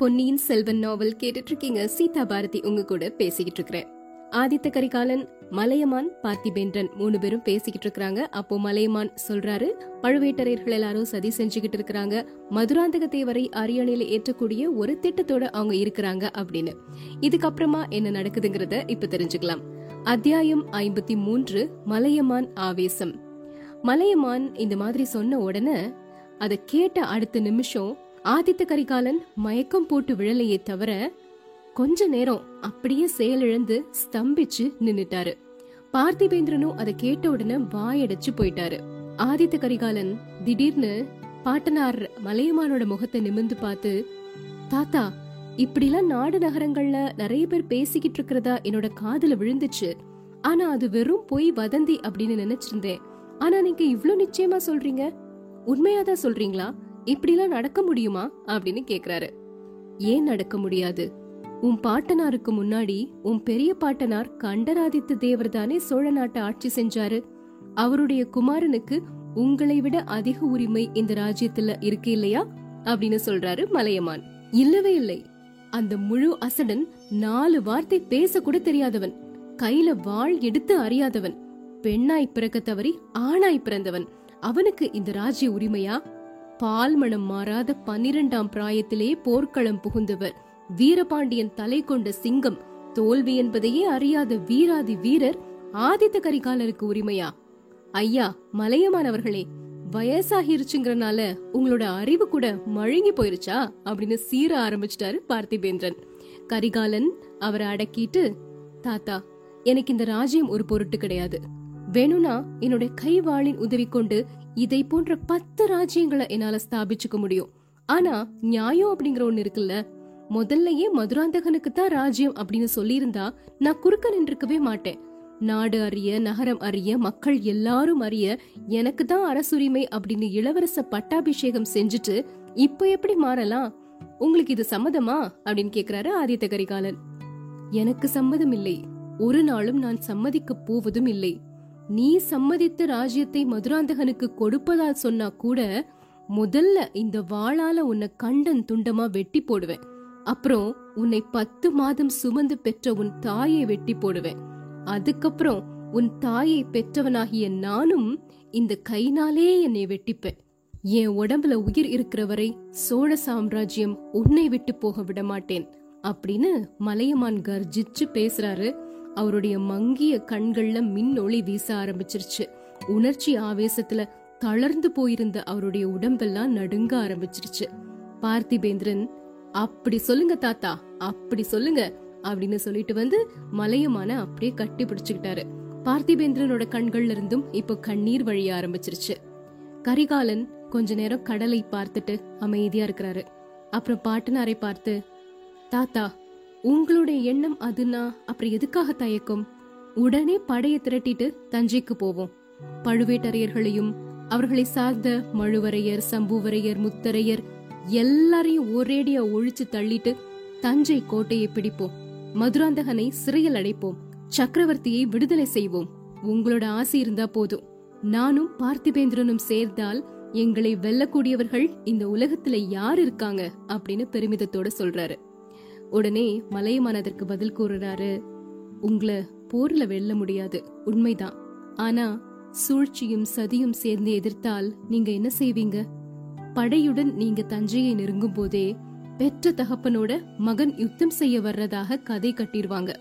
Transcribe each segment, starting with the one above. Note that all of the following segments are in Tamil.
பொன்னியின் செல்வன் நாவல் கேட்டுட்டு இருக்கீங்க சீதா பாரதி உங்க கூட பேசிக்கிட்டு இருக்கிறேன் ஆதித்த கரிகாலன் மலையமான் பார்த்திபேந்திரன் மூணு பேரும் பேசிக்கிட்டு இருக்கிறாங்க அப்போ மலையமான் சொல்றாரு பழுவேட்டரையர்கள் எல்லாரும் சதி செஞ்சுக்கிட்டு இருக்கிறாங்க மதுராந்தக தேவரை அரியணையில ஏற்றக்கூடிய ஒரு திட்டத்தோட அவங்க இருக்கிறாங்க அப்படின்னு. இதுக்கப்புறமா என்ன நடக்குதுங்கிறத இப்ப தெரிஞ்சுக்கலாம். அத்தியாயம் ஐம்பத்தி மூன்று மலையமான் ஆவேசம். மலையமான் இந்த மாதிரி சொன்ன உடனே அதை கேட்ட அடுத்த நிமிஷம் ஆதித்த கரிகாலன் மயக்கம் போட்டு விழலையே தவிர கொஞ்ச நேரம் அப்படியே செயலிழந்து ஸ்தம்பிச்சு நின்னுட்டாரு. பார்த்திபேந்திரனும் அதை கேட்ட உடனே வாயடைச்சு போயிட்டாரு. ஆதித்த கரிகாலன் திடீர்னு பாட்டனார் மலையமானோட முகத்தை நிமிர்ந்து பார்த்து தாத்தா இப்படிலாம் நாடு நகரங்கள்ல நிறைய பேர் பேசிக்கிட்டு இருக்கிறதா என்னோட காதுல விழுந்துச்சு. ஆனா அது வெறும் பொய் வதந்தி அப்படின்னு நினைச்சிருந்தேன். ஆனா நீங்க இவ்ளோ நிச்சயமா சொல்றீங்க? உண்மையாதான் சொல்றீங்களா? இப்படிலாம் நடக்க முடியுமா? அப்படின்னு கேக்குறாரு. ஏன் நடக்க முடியாது? உன் பாட்டனாருக்கு முன்னாடி உன் பெரிய பாட்டனார் கண்டராதித்த தேவர் தானே சோழ நாட்டை ஆட்சி செஞ்சாரு. அவருடைய குமாரனுக்கு உங்களை விட அதிக உரிமை இந்த ராஜ்யத்துல இருக்கு இல்லையா? அப்படின்னு சொல்றாரு மலையமான். இல்லவே இல்லை. அந்த முழு அசடன் நாலு வார்த்தை பேச கூட தெரியாதவன். கையில வாள் எடுத்து அறியாதவன். பெண்ணாய் பிறக்க தவறி ஆணாய் பிறந்தவன். அவனுக்கு இந்த ராஜ்ய உரிமையா? பால் மனம் மாறாத பனிரெண்டாம் பிராயத்திலே போர்க்களம் புகுந்தவர். வீரபாண்டியன் தலை கொண்ட சிங்கம் தோல்வி என்பதையே அறியாத வீராதி வீரர் ஆதித்த கரிகாலருக்கு உரிமையா? ஐயா மலையமானவர்களே வயசாகிருச்சுங்கிறனால உங்களோட அறிவு கூட மழுங்கி போயிருச்சா? அப்படின்னு சீர ஆரம்பிச்சிட்டாரு பார்த்திபேந்திரன். கரிகாலன் அவரை அடக்கிட்டு தாத்தா எனக்கு இந்த ராஜ்யம் ஒரு பொருட்டு கிடையாது. வேணும்னா என்னுடைய கைவாளின் உதவி கொண்டு இதை போன்ற பத்து ராஜ்யங்களை என்னால ஸ்தாபிச்சுக்க முடியும். ஆனா நியாயம் அப்படிங்கிற ஒண்ணு இருக்குல்ல? முதல்லயே மதுராந்தகனுக்கு தான் ராஜ்யம் அப்படின்னு சொல்லியிருந்தா நான் குறுக்க நின்றுக்கவே மாட்டேன். நாடு அறிய நகரம் அறிய மக்கள் எல்லாரும் அறிய எனக்கு தான் அரசுரிமை அப்படின்னு இளவரச பட்டாபிஷேகம் செஞ்சுட்டு இப்ப எப்படி மாறலாம்? உங்களுக்கு இது சம்மதமா? அப்படின்னு கேக்குறாரு ஆதித்த கரிகாலன். எனக்கு சம்மதம் இல்லை. ஒரு நாளும் நான் சம்மதிக்க போவதும் இல்லை. நீ சம்மதித்த ராஜ்யத்தை மதுராந்தகனுக்கு கொடுப்பதால் சொன்னா கூட முதல்ல இந்த வாளால உன்னை கண்டன் துண்டமா வெட்டி போடுவேன். அப்புறம் உன்னை பத்து மாதம் சுமந்து பெற்ற உன் தாயை வெட்டி போடுவேன். அதுக்கப்புறம் உன் தாயை பெற்றவனாகிய நானும் இந்த கைனாலே என்னை வெட்டிப்பேன். என் உடம்புல உயிர் இருக்கிற வரை சோழ சாம்ராஜ்யம் உன்னை விட்டு போக விட மாட்டேன் அப்படின்னு மலையமான் கர்ஜிச்சு பேசுறாரு. அவருடைய மங்கிய கண்கள்ல மின்னொளி வீச ஆரம்பிச்சிருச்சு. உணர்ச்சி ஆவேசத்துல தளர்ந்து போயிருந்த அவருடைய உடம்பெல்லாம் நடுங்க ஆரம்பிச்சிருச்சு. பார்த்திபேந்திரன் அப்படி சொல்லுங்க தாத்தா அப்படி சொல்லுங்க அப்படின்னு சொல்லிட்டு வந்து மலையமான அப்படியே கட்டி பிடிச்சுக்கிட்டாரு. பார்த்திபேந்திரனோட கண்கள்ல இருந்தும் இப்போ கண்ணீர் வழிய ஆரம்பிச்சிருச்சு. கரிகாலன் கொஞ்ச நேரம் கடலை பார்த்துட்டு அமைதியா இருக்கிறாரு. அப்புறம் பாட்டனாரை பார்த்து தாத்தா உங்களுடைய எண்ணம் அதுனா? அப்புறம் எதுக்காக தயக்கம்? உடனே படையை திரட்டிட்டு தஞ்சைக்கு போவோம். பழுவேட்டரையர்களையும் அவர்களை சார்ந்த மழுவரையர் சம்புவரையர் முத்தரையர் எல்லாரையும் ஒரேடியா ஒழிச்சு தள்ளிட்டு தஞ்சை கோட்டையை பிடிப்போம். மதுராந்தகனை சிறையில் அடைப்போம். சக்கரவர்த்தியை விடுதலை செய்வோம். உங்களோட ஆசை இருந்தா போதும். நானும் பார்த்திபேந்திரனும் சேர்ந்தால் எங்களை வெல்லக்கூடியவர்கள் இந்த உலகத்துல யார் இருக்காங்க? அப்படின்னு பெருமிதத்தோட சொல்றாரு. உடனே மலையமான் அதற்கு பதில் கூறுறாரு உங்களை போர்ல வெல்ல முடியாது உண்மைதான். ஆனா சூழ்ச்சியும் சதியும் சேர்ந்து எதிர்த்தால் நீங்க என்ன செய்வீங்க? படையுடன் நீங்க தஞ்சையை நெருங்கும் போதே பெற்ற தகப்பனோட மகன் யுத்தம் செய்ய வர்றதாக கதை கட்டிடுவாங்க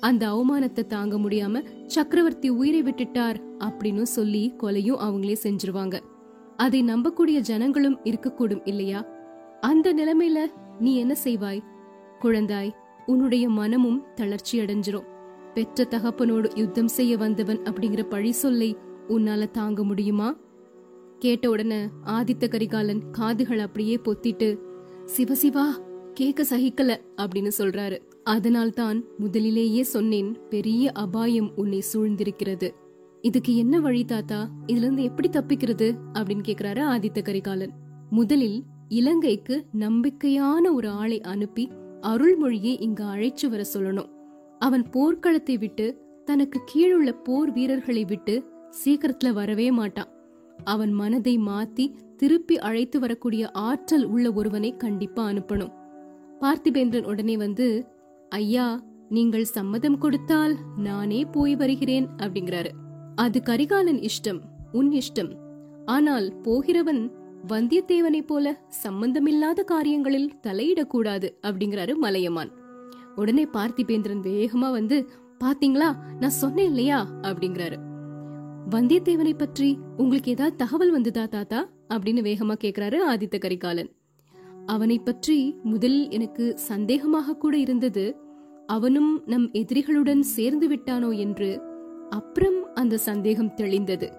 அந்த அவமானத்தை தாங்க முடியாம சக்கரவர்த்தி உயிரை விட்டுட்டார் அப்படின்னு சொல்லி கொலையும் அவங்களே செஞ்சிருவாங்க. அதை நம்பக்கூடிய ஜனங்களும் இருக்கக்கூடும் இல்லையா? அந்த நிலைமையில நீ என்ன செய்வாய்? குழந்தாய் உன்னுடைய மனமும் தளர்ச்சி அடைஞ்சிரும் பெற்ற தகப்பனோடு யுத்தம் செய்ய வந்தவன் அப்படிங்கிற பழி சொல்லை உன்னால தாங்க முடியுமா? கேட்ட உடனே ஆதித்த கரிகாலன் காதுகள் அப்படியே பொத்திட்டு சிவசிவா கேக்க சகிக்கல அப்படின்னு சொல்றாரு. அதனால்தான் முதலிலேயே சொன்னேன் பெரிய அபாயம் உன்னை சூழ்ந்திருக்கிறது. இதுக்கு என்ன வழி தாத்தா? இதுல இருந்து எப்படி தப்பிக்கிறது? அப்படின்னு கேக்குறாரு ஆதித்த கரிகாலன். முதலில் இலங்கைக்கு நம்பிக்கையான ஒரு ஆளை அனுப்பி அருள்மொழியை இங்கு அழைச்சு வர சொல்லணும். அவன் போர்க்களத்தை விட்டு தனக்கு கீழுள்ள போர் வீரர்களை விட்டு சீக்கிரத்துல வரவே மாட்டான். அவன் மனதை மாத்தி திருப்பி அழைத்து வரக்கூடிய ஆற்றல் உள்ள ஒருவனை கண்டிப்பா அனுப்பணும். பார்த்திபேந்திரன் உடனே வந்து ஐயா நீங்கள் சம்மதம் கொடுத்தால் நானே போய் வருகிறேன் அப்படிங்கிறாரு. அது கரிகாலன் இஷ்டம் உன் இஷ்டம். ஆனால் போகிறவன் வந்தியத்தேவனைப் போல சம்பந்தமில்லாத காரியங்களில் தலையிடக்கூடாது அப்படிங்கிறாரு மலையமான். உடனே பார்த்திபேந்திரன் வேகமா வந்து பாத்தீங்களா? நான் சொன்னேன் இல்லையா? அப்படிங்கிறாரு. வந்தியத்தேவனை பற்றி உங்களுக்கு ஏதாவது தகவல் வந்ததா தாத்தா? அப்படின்னு வேகமா கேக்குறாரு ஆதித்த கரிகாலன். அவனை பற்றி முதலில் எனக்கு சந்தேகமாக கூட இருந்தது. அவனும் நம் எதிரிகளுடன் சேர்ந்து விட்டானோ என்று அப்புறம் அந்த சந்தேகம் தெளிந்தது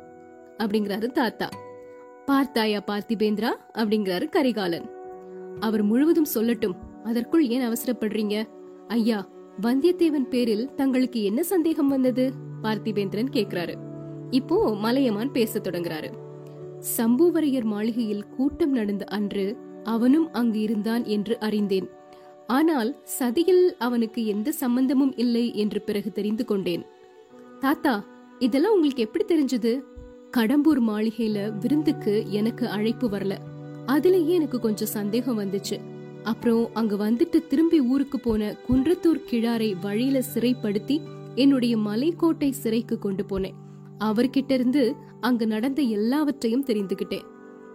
அப்படிங்கிறாரு தாத்தா. பார்த்தாயா பார்த்திபேந்திரா? அப்படிங்கிறாரு கரிகாலன். அவர் முழுவதும் சொல்லட்டும் அதற்குள் ஏன் அவசரப்படுறீங்க? ஐயா வந்தியத்தேவன் பேரில் தங்களுக்கு என்ன சந்தேகம் வந்தது? பார்த்திபேந்திரன் கேக்குறாரு இப்போ மலையமான் பேச தொடங்குறாரு. சம்புவரையர் மாளிகையில் கூட்டம் நடந்த அன்று அவனும் அங்கு இருந்தான் என்று அறிந்தேன். ஆனால் சதியில் அவனுக்கு எந்த சம்பந்தமும் இல்லை என்று பிறகு தெரிந்து கொண்டேன். தாத்தா இதெல்லாம் உங்களுக்கு எப்படி தெரிஞ்சது? கடம்பூர் மாளிகையில விருந்துக்கு எனக்கு அழைப்பு வரல. அதுலயே எனக்கு கொஞ்சம் சந்தேகம் வந்துச்சு. அப்புறம் அங்க வந்துட்டு திரும்பி ஊருக்கு போன குன்றத்தூர் கிழாரை வழியில சிறைப்படுத்தி என்னுடைய மலைக்கோட்டை சிறைக்கு கொண்டு போனேன். அவர்கிட்ட இருந்து அங்கு நடந்த எல்லாவற்றையும் தெரிந்துகிட்டேன்.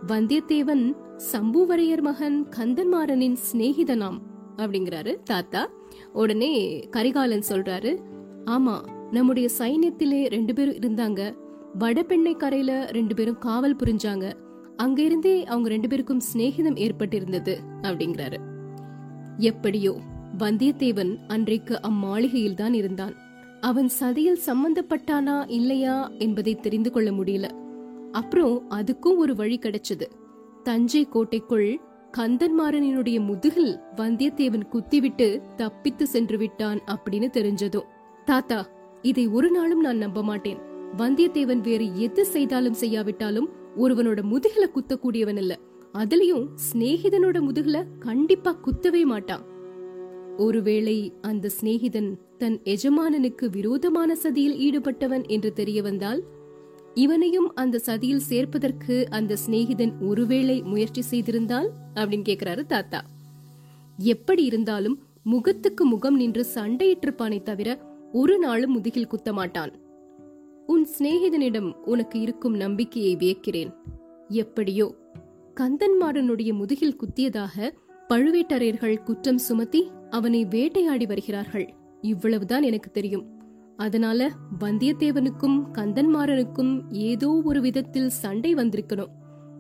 வந்தியத்தேவன் சம்புவரையர் மகன் கந்தன்மாறனின் சிநேகிதனாம் அப்படிங்கிறாரு தாத்தா. உடனே கரிகாலன் சொல்றாரு ஆமா நம்முடைய சைன்யத்திலே ரெண்டு பேரும் இருந்தாங்க. வடபெண்ணை கரையில ரெண்டு பேரும் காவல் புரிஞ்சாங்க. அங்கிருந்தே அவங்க ரெண்டு பேருக்கும் சிநேகிதம் ஏற்பட்டிருந்தது அப்படிங்கிறாரு. எப்படியோ வந்தியத்தேவன் அன்றைக்கு அம்மாளிகையில் தான் இருந்தான். அவன் சதியில் சம்பந்தப்பட்டானா இல்லையா என்பதை தெரிந்து கொள்ள முடியல. அப்புறம் அதுக்கும் ஒரு வழி கிடைச்சது. தஞ்சை கோட்டைக்குள் கந்தன்மாறனினுடைய முதுகில் வந்தியத்தேவன் குத்திவிட்டு தப்பித்து சென்று விட்டான் அப்படின்னு தெரிஞ்சதும் தாத்தா இதை ஒரு நாளும் நான் நம்ப மாட்டேன். வந்தியத்தேவன் வேறு எது செய்தாலும் செய்யாவிட்டாலும் ஒருவனோட முதுகுல குத்தக்கூடியவன் இல்ல. அதுலயும் சிநேகிதனோட முதுகுல கண்டிப்பா குத்தவே மாட்டான். ஒருவேளை அந்த சிநேகிதன் தன் எஜமானனுக்கு விரோதமான சதியில் ஈடுபட்டவன் என்று தெரிய வந்தால் இவனையும் அந்த சதியில் சேர்ப்பதற்கு அந்த சிநேகிதன் ஒருவேளை முயற்சி செய்திருந்தால்? அப்படின்னு கேக்குறாரு தாத்தா. எப்படி இருந்தாலும் முகத்துக்கு முகம் நின்று சண்டையிட்டிருப்பானே தவிர ஒரு நாளும் முதுகில் குத்த மாட்டான் உன் சிநேகிதனிடம் உனக்கு இருக்கும் நம்பிக்கையை வியக்கிறேன். எப்படியோ கந்தன்மாடனுடைய முதுகில் குத்தியதாக பழுவேட்டரையர்கள் குற்றம் சுமத்தி அவனை வேட்டையாடி வருகிறார்கள். இவ்வளவுதான் எனக்கு தெரியும். அதனால வந்தியத்தேவனுக்கும் கந்தன்மாறனுக்கும் ஏதோ ஒரு விதத்தில் சண்டை வந்திருக்கணும்.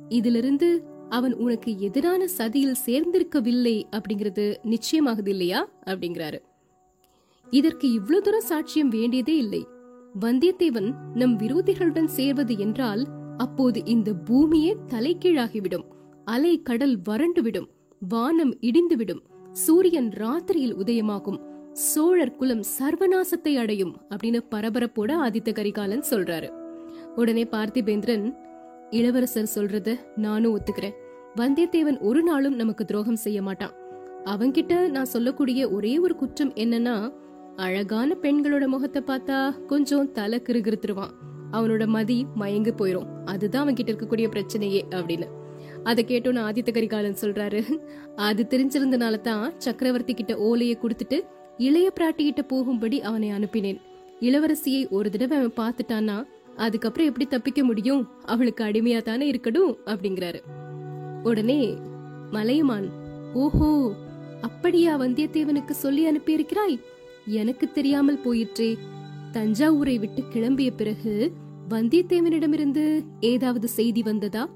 இதிலிருந்து அவன் உனக்கு எதிரான சதியில் சேர்ந்திருக்கவில்லை அப்படிங்கிறது நிச்சயமாகுது இல்லையா? அப்படிங்கிறாரு. இதற்கு இவ்வளவு தூரம் சாட்சியம் வேண்டியதே இல்லை. வந்தியத்தேவன் நம் விரோதிகளுடன் சேர்வது என்றால் அப்போது இந்த பூமியே தலைகீழாகிவிடும். அலை கடல் வறண்டுவிடும். வானம் இடிந்துவிடும். சூரியன் ராத்திரியில் உதயமாகும். சோழர் குலம் சர்வநாசத்தை அடையும் அப்படின்னு பரபரப்போட ஆதித்த கரிகாலன் சொல்றாரு. உடனே பார்த்திபேந்திரன் இளவரசர் சொல்றத நானும் ஒத்துக்கிறேன். வந்தியத்தேவன் ஒரு நாளும் நமக்கு துரோகம் செய்ய மாட்டான். அவன்கிட்ட நான் சொல்லக்கூடிய ஒரே ஒரு குற்றம் என்னன்னா அழகான பெண்களோட முகத்தை பார்த்தா கொஞ்சம் தலை கிருகிருத்துருவான். அவனோட மதி மயங்கி போயிரும். அதுதான் அவன்கிட்ட இருக்கக்கூடிய பிரச்சனையே அப்படின்னு. அதை கேட்டோன்னு ஆதித்த கரிகாலன் சொல்றாரு அது தெரிஞ்சிருந்தனால தான் சக்கரவர்த்தி கிட்ட ஓலையை கொடுத்துட்டு இளைய பிராட்டி கிட்ட போகும்படி அவனை அனுப்பினேன். இளவரசியை ஒரு தடவை அவன் பார்த்துட்டான்னா அதுக்கப்புறம் எப்படி தப்பிக்க முடியும்? அவளுக்கு அடிமையா தானே இருக்கணும்? அப்படிங்கிறாரு. உடனே மலையமான் ஓஹோ அப்படியா வந்தியத்தேவனுக்கு சொல்லி அனுப்பியிருக்கிறாய்? எனக்கு தெரியாமல் போயிற்றே. தஞ்சாவூரை விட்டு கிளம்பிய பிறகு வந்தியத்தேவனிடமிருந்து ஏதாவது செய்தி வந்ததா?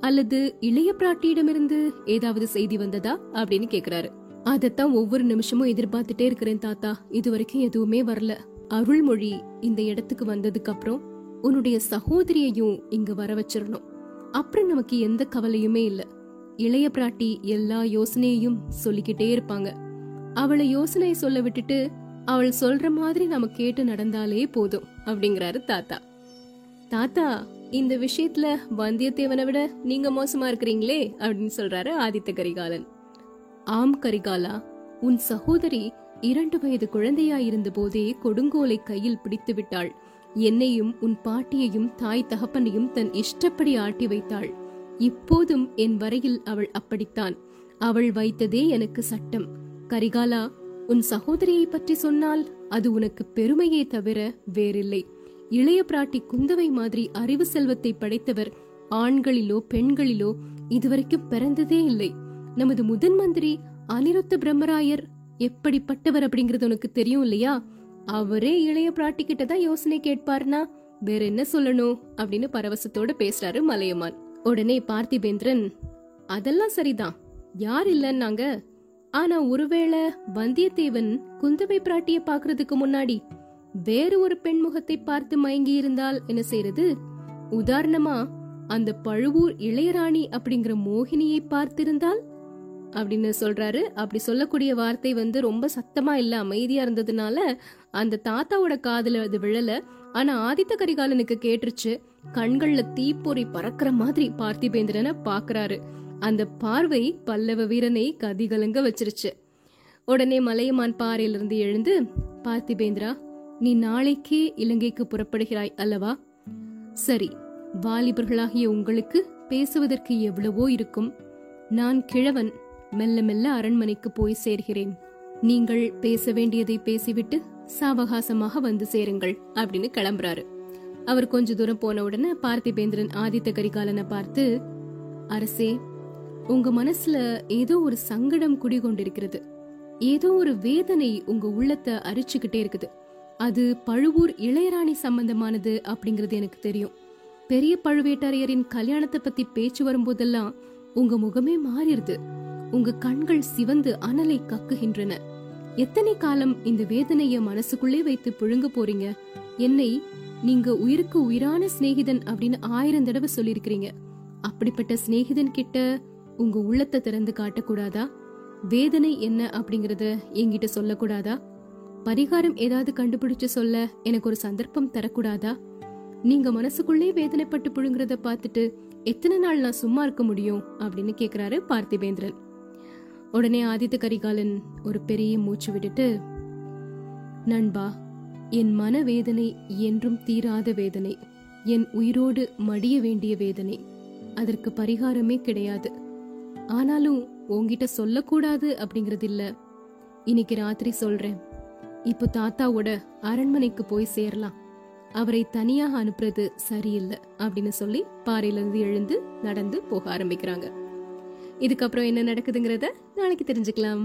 அல்லது இளைய பிராட்டியிடமிருந்து ஏதாவது செய்தி வந்ததா? அப்படின்னு கேக்குறாரு. அதத்தான் ஒவ்வொரு நிமிஷமும் எதிர்பார்த்துட்டே இருக்கிறேன் தாத்தா. இது வரைக்கும் எதுவுமே வரல. அருள்மொழி இந்த இடத்துக்கு வந்ததுக்கு அப்புறம் உன்னுடைய சகோதரியையும் இங்க வர வச்சிடணும் அப்புறம் நமக்கு எந்த கவலையுமே இல்ல. இளைய பிராட்டி எல்லா யோசனையையும் சொல்லிக்கிட்டே இருப்பாங்க. அவளை யோசனை சொல்ல விட்டுட்டு அவள் சொல்ற மாதிரி நம்ம கேட்டு நடந்தாலே போதும் அப்படிங்கிறாரு தாத்தா. தாத்தா இந்த விஷயத்துல வந்தியத்தேவனை விட நீங்க மோசமா இருக்கிறீங்களே அப்படின்னு சொல்றாரு ஆதித்த கரிகாலன். ஆம் கரிகாலா உன் சகோதரி இரண்டு வயது குழந்தையாயிருந்த போதே கொடுங்கோலை கையில் பிடித்து விட்டாள். என்னையும் உன் பாட்டியையும் தாய் தகப்பனையும் தன் இஷ்டப்படி ஆட்டி வைத்தாள். இப்போதும் என் வரையில் அவள் அப்படித்தான். அவள் வைத்ததே எனக்கு சட்டம். கரிகாலா உன் சகோதரியை பற்றி சொன்னால் அது உனக்கு பெருமையே தவிர வேறில்லை. இளைய பிராட்டி குந்தவை மாதிரி அறிவு செல்வத்தை படைத்தவர் ஆண்களிலோ பெண்களிலோ இதுவரைக்கும் பிறந்ததே இல்லை. நமது முதன் மந்திரி அனிருத்த பிரம்மராயர் எப்படிப்பட்டவர் அப்படிங்கறது உனக்கு தெரியும் இல்லையா? அவரே இளைய பிராட்டி கிட்ட தான் யோசனை கேட்பார்னா வேற என்ன சொல்லணும் அப்படின்னு பரவசத்தோட பேசுறாரு மலையமான். உடனே பார்த்திபேந்திரன் அதெல்லாம் சரிதான். யார் இல்லைன்னாங்க? ஆனா ஒருவேளை வந்தியத்தேவன் குந்தவை பிராட்டிய பாக்குறதுக்கு முன்னாடி வேறு ஒரு பெண் முகத்தை பார்த்து மயங்கி இருந்தால் என்ன செய்யறது உதாரணமா அந்த பழுவூர் இளையராணி அப்படிங்கிற மோகினியை பார்த்திருந்தால்? அப்படின்னு சொல்றாரு. அப்படி சொல்லக்கூடிய வார்த்தை வந்து ரொம்ப சத்தமா இல்ல அமைதியா இருந்ததுனால அந்த தாத்தாவோட காதுல அது விழல. ஆனா ஆதித்த கரிகாலனுக்கு கேட்டுருச்சு கண்கள்ல தீப்பொறி பறக்கிற மாதிரி பார்த்திபேந்திரனை பாக்குறாரு அந்த பார்வை பல்லவ வீரனை கதிகலங்க வச்சிருச்சு. உடனே மலையமான் பாறையிலிருந்து எழுந்து பார்த்திபேந்திரா நீ நாளைக்கே இலங்கைக்கு புறப்படுகிறாய் அல்லவா? சரி வாலிபர்களாகிய உங்களுக்கு பேசுவதற்கு எவ்வளவோ இருக்கும். நான் கிழவன் மெல்ல மெல்ல அரண்மனைக்கு போய் சேர்கிறேன். நீங்கள் பேச வேண்டியதை பேசிவிட்டு சாவகாசமாக வந்து சேருங்கள் அப்படின்னு கிளம்புறாரு. அவர் கொஞ்ச தூரம் போன உடனே பார்த்திபேந்திரன் ஆதித்த கரிகாலனை பார்த்து அரசே உங்க மனசுல ஏதோ ஒரு சங்கடம் குடிகொண்டிருக்கிறது. ஏதோ ஒரு வேதனை உங்க உள்ளத்தை அரிச்சுக்கிட்டே இருக்குது. அது பழுவூர் இளையராணி சம்பந்தமானது அப்படிங்கறது எனக்கு தெரியும். பெரிய பழுவேட்டரையரின் கல்யாணத்தை பத்தி பேச்சு வரும்போதெல்லாம் உங்க முகமே மாறிடுது. உங்க கண்கள் சிவந்து அனலை கக்குகின்றன. எத்தனை காலம் இந்த வேதனைய மனசுக்குள்ளே வைத்து புழுங்க போறீங்க? என்னை நீங்க உயிருக்கு உயிரான சிநேகிதன் அப்படின்னு ஆயிரம் தடவை சொல்லிருக்கிறீங்க அப்படிப்பட்ட சிநேகிதன் கிட்ட உங்க உள்ளத்தை திறந்து காட்டக்கூடாதா? வேதனை என்ன அப்படிங்கறத என்கிட்ட சொல்லக்கூடாதா? பரிகாரம் ஏதாவது கண்டுபிடிச்சு சொல்ல எனக்கு ஒரு சந்தர்ப்பம் தரக்கூடாதா? நீங்க மனசுக்குள்ளே வேதனைப்பட்டு புழுங்குறத பார்த்துட்டு எத்தனை நாள் நான் சும்மா இருக்க முடியும் அப்படின்னு கேக்குறாரு பார்த்திபேந்திரன். உடனே ஆதித்த கரிகாலன் ஒரு பெரிய மூச்சு விட்டுட்டு நண்பா என் மன வேதனை என்றும் தீராத வேதனை. என் உயிரோடு மடிய வேண்டிய வேதனை. அதற்கு பரிகாரமே கிடையாது. ஆனாலும் உங்ககிட்ட சொல்லக்கூடாது அப்படிங்கறது இல்ல இன்னைக்கு ராத்திரி சொல்றேன். இப்போ தாத்தாவோட அரண்மனைக்கு போய் சேரலாம். அவரை தனியாக அனுப்புறது சரியில்லை அப்படின்னு சொல்லி பாறையிலிருந்து எழுந்து நடந்து போக ஆரம்பிக்கிறாங்க. இதுக்கப்புறம் என்ன நடக்குதுங்கிறத நாளைக்கு தெரிஞ்சுக்கலாம்.